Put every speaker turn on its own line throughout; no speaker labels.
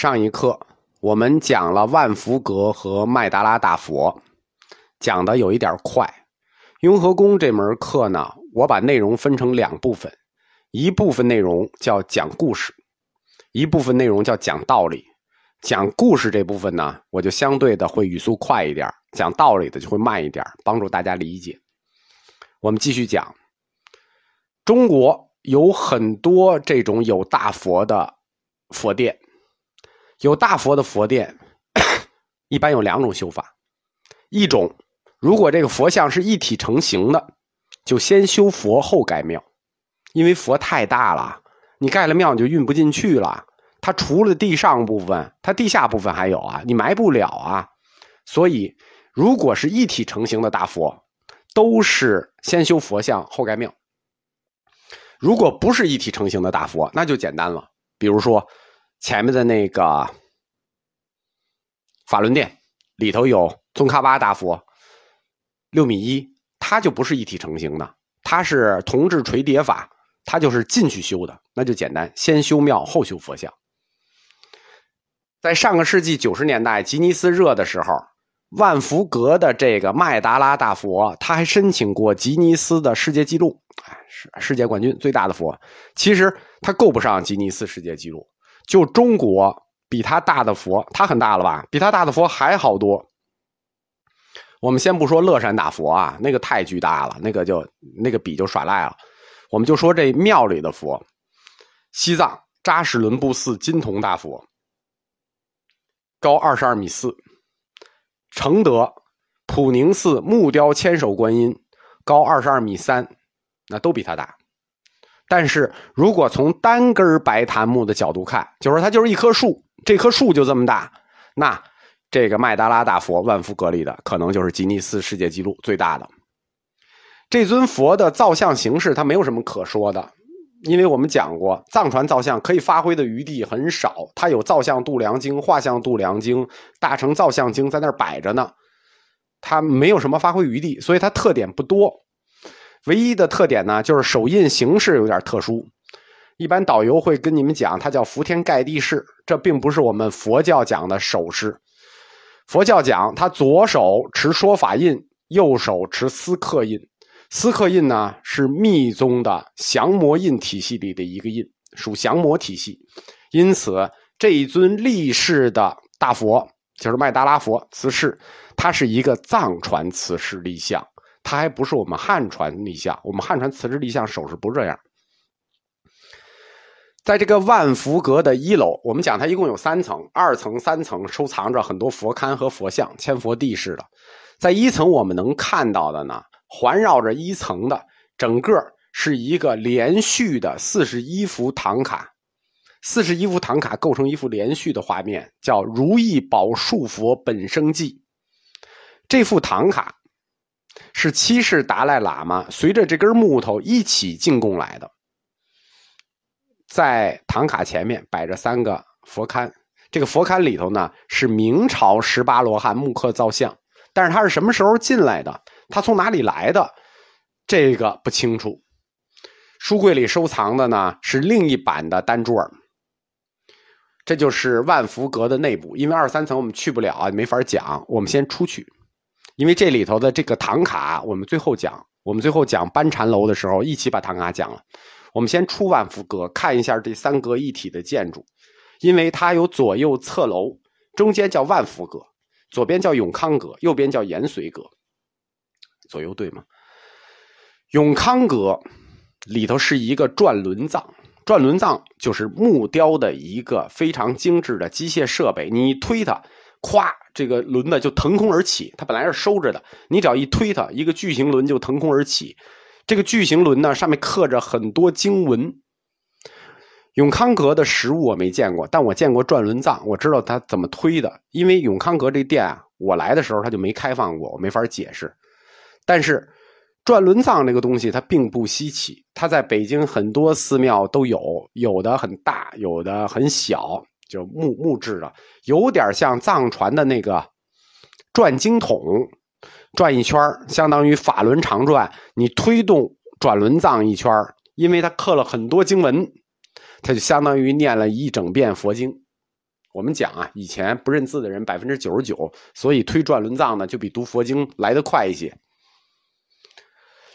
上一课我们讲了万福阁和麦达拉大佛，讲的有一点快。雍和宫这门课呢，我把内容分成两部分，一部分内容叫讲故事，一部分内容叫讲道理。讲故事这部分呢，我就相对的会语速快一点；讲道理的就会慢一点，帮助大家理解。我们继续讲，中国有很多这种有大佛的佛殿。有大佛的佛殿，一般有两种修法。一种，如果这个佛像是一体成型的，就先修佛后盖庙，因为佛太大了，你盖了庙你就运不进去了。它除了地上部分，它地下部分还有啊，你埋不了啊。所以，如果是一体成型的大佛，都是先修佛像后盖庙。如果不是一体成型的大佛，那就简单了，比如说。前面的那个法轮殿里头有宗喀巴大佛，六米一，它就不是一体成型的，它是铜制垂叠法，它就是进去修的，那就简单，先修庙后修佛像。在上个世纪九十年代，吉尼斯热的时候，万福阁的这个麦达拉大佛，他还申请过吉尼斯的世界纪录，世世界冠军最大的佛，其实他够不上吉尼斯世界纪录。就中国比他大的佛，他很大了吧？比他大的佛还好多。我们先不说乐山大佛啊，那个太巨大了，那个就那个比就耍赖了。我们就说这庙里的佛，西藏扎什伦布寺金铜大佛，高二十二米四；承德普宁寺木雕千手观音，高二十二米三，那都比他大。但是如果从单根白檀木的角度看，就是它就是一棵树，这棵树就这么大，那这个麦达拉大佛万福格里的可能就是吉尼斯世界纪录最大的。这尊佛的造像形式它没有什么可说的，因为我们讲过藏传造像可以发挥的余地很少，它有造像度量经、画像度量经、大乘造像经在那儿摆着呢，它没有什么发挥余地，所以它特点不多。唯一的特点呢，就是手印形式有点特殊。一般导游会跟你们讲，它叫伏天盖地式，这并不是我们佛教讲的手势。佛教讲，他左手持说法印，右手持思刻印。思刻印呢，是密宗的降魔印体系里的一个印，属降魔体系。因此，这一尊立式的大佛，就是麦达拉佛慈氏，它是一个藏传慈氏立像。它还不是我们汉传立像，我们汉传瓷质立像手势不是这样。在这个万福阁的一楼，我们讲它一共有三层，二层、三层收藏着很多佛龛和佛像，千佛地似的。在一层我们能看到的呢，环绕着一层的整个是一个连续的四十一幅唐卡，四十一幅唐卡构成一幅连续的画面，叫《如意宝树佛本生记》。这幅唐卡。是七世达赖喇嘛随着这根木头一起进贡来的，在唐卡前面摆着三个佛龛，这个佛龛里头呢是明朝十八罗汉木刻造像，但是他是什么时候进来的？他从哪里来的？这个不清楚。书柜里收藏的呢是另一版的单珠儿。这就是万福阁的内部，因为二三层我们去不了啊，没法讲，我们先出去。因为这里头的这个唐卡，我们最后讲，我们最后讲班禅楼的时候，一起把唐卡讲了。我们先出万福阁，看一下这三阁一体的建筑，因为它有左右侧楼，中间叫万福阁，左边叫永康阁，右边叫延绥阁，左右对吗？永康阁里头是一个转轮藏，转轮藏就是木雕的一个非常精致的机械设备，你推它。咵，这个轮子就腾空而起。它本来是收着的，你只要一推它，一个巨型轮就腾空而起。这个巨型轮呢，上面刻着很多经文。永康阁的实物我没见过，但我见过转轮藏，我知道它怎么推的。因为永康阁这店啊，我来的时候它就没开放过，我没法解释。但是转轮藏这个东西它并不稀奇，它在北京很多寺庙都有，有的很大，有的很小。就木木质的，有点像藏传的那个转经筒，转一圈相当于法轮常转。你推动转轮藏一圈因为它刻了很多经文，它就相当于念了一整遍佛经。我们讲啊，以前不认字的人百分之九十九，所以推转轮藏呢就比读佛经来得快一些。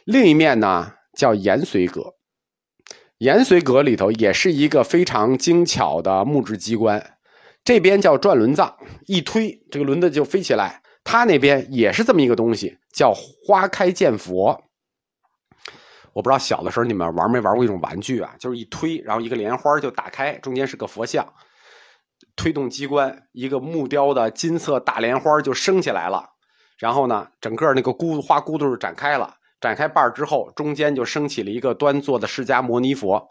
另一面呢叫延绥阁，延绥阁里头也是一个非常精巧的木质机关，这边叫转轮藏，一推这个轮子就飞起来。它那边也是这么一个东西，叫花开见佛。我不知道小的时候你们玩没玩过一种玩具啊，就是一推，然后一个莲花就打开，中间是个佛像，推动机关，一个木雕的金色大莲花就升起来了。然后呢，整个那个箍花骨朵展开了，展开瓣儿之后，中间就升起了一个端坐的释迦摩尼佛。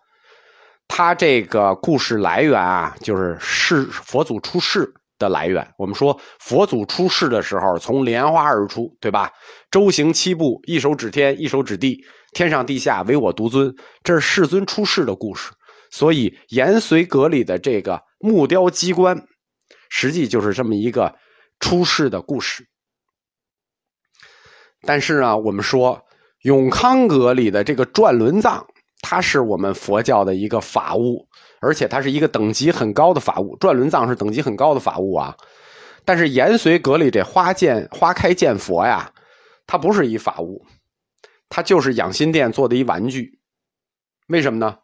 他这个故事来源啊，就是世佛祖出世。的来源，我们说佛祖出世的时候从莲花而出，对吧？周行七步，一手指天，一手指地，天上地下唯我独尊，这是世尊出世的故事。所以延绥阁里的这个木雕机关，实际就是这么一个出世的故事。但是呢，我们说永康阁里的这个转轮藏，它是我们佛教的一个法物。而且它是一个等级很高的法物，转轮藏是等级很高的法物啊。但是延绥阁里这花见花开见佛呀，它不是一法物，它就是养心殿做的一玩具。为什么呢？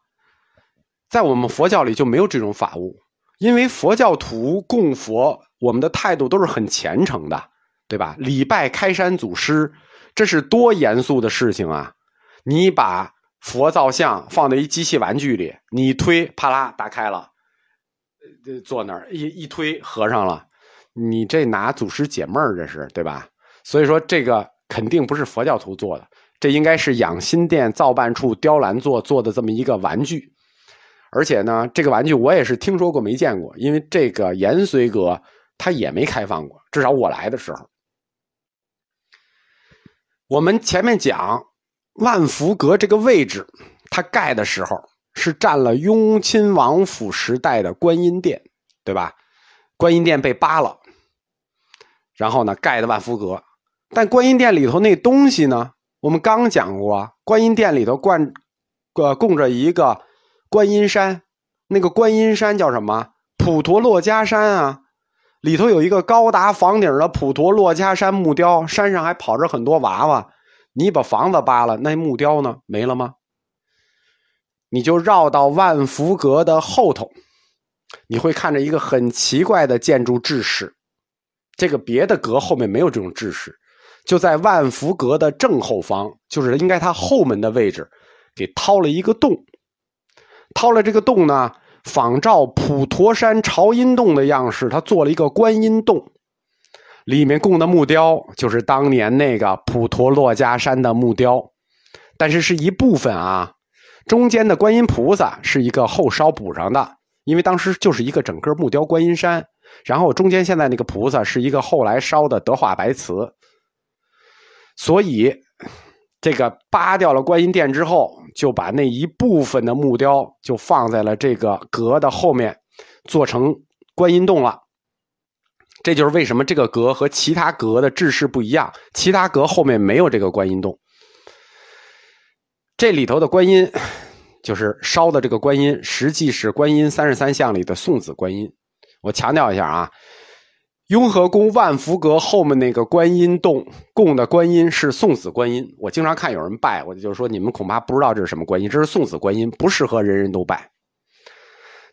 在我们佛教里就没有这种法物，因为佛教徒供佛，我们的态度都是很虔诚的，对吧？礼拜开山祖师，这是多严肃的事情啊！你把。佛造像放在一机器玩具里，你推，啪啦打开了，坐那儿一一推合上了，你这拿祖师解闷儿这是对吧？所以说这个肯定不是佛教徒做的，这应该是养心殿造办处雕栏座做的这么一个玩具，而且呢，这个玩具我也是听说过没见过，因为这个延绥阁它也没开放过，至少我来的时候，我们前面讲。万福阁这个位置，它盖的时候是占了雍亲王府时代的观音殿，对吧？观音殿被扒了，然后呢盖的万福阁。但观音殿里头那东西呢？我们刚讲过，观音殿里头灌，呃，供着一个观音山，那个观音山叫什么？普陀珞珈山啊，里头有一个高达房顶的普陀珞珈山木雕，山上还跑着很多娃娃。你把房子扒了，那木雕呢？没了吗？你就绕到万福阁的后头，你会看着一个很奇怪的建筑制式。这个别的阁后面没有这种制式，就在万福阁的正后方，就是应该它后门的位置，给掏了一个洞。掏了这个洞呢，仿照普陀山朝音洞的样式，他做了一个观音洞。里面供的木雕就是当年那个普陀珞珈山的木雕，但是是一部分啊。中间的观音菩萨是一个后烧补上的，因为当时就是一个整个木雕观音山。然后中间现在那个菩萨是一个后来烧的德化白瓷，所以这个扒掉了观音殿之后，就把那一部分的木雕就放在了这个阁的后面，做成观音洞了。这就是为什么这个阁和其他阁的制式不一样。其他阁后面没有这个观音洞，这里头的观音，就是烧的这个观音，实际是观音三十三相里的送子观音。我强调一下啊，雍和宫万福阁后面那个观音洞供的观音是送子观音。我经常看有人拜，我就说你们恐怕不知道这是什么观音，这是送子观音，不适合人人都拜。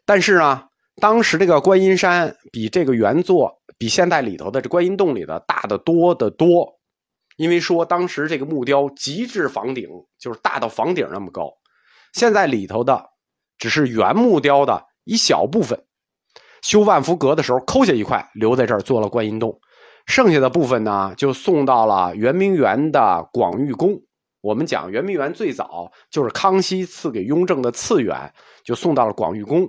但是呢，当时这个观音山比这个原作。比现在里头的这观音洞里的大的多得多，因为说当时这个木雕极致房顶，就是大到房顶那么高。现在里头的只是原木雕的一小部分，修万福阁的时候抠下一块留在这儿做了观音洞，剩下的部分呢就送到了圆明园的广玉宫。我们讲圆明园最早就是康熙赐给雍正的赐园，就送到了广玉宫。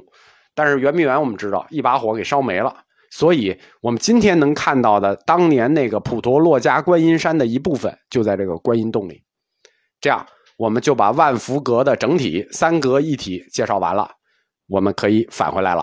但是圆明园我们知道一把火给烧没了。所以，我们今天能看到的当年那个普陀珞珈观音山的一部分，就在这个观音洞里。这样，我们就把万福阁的整体三阁一体介绍完了，我们可以返回来了。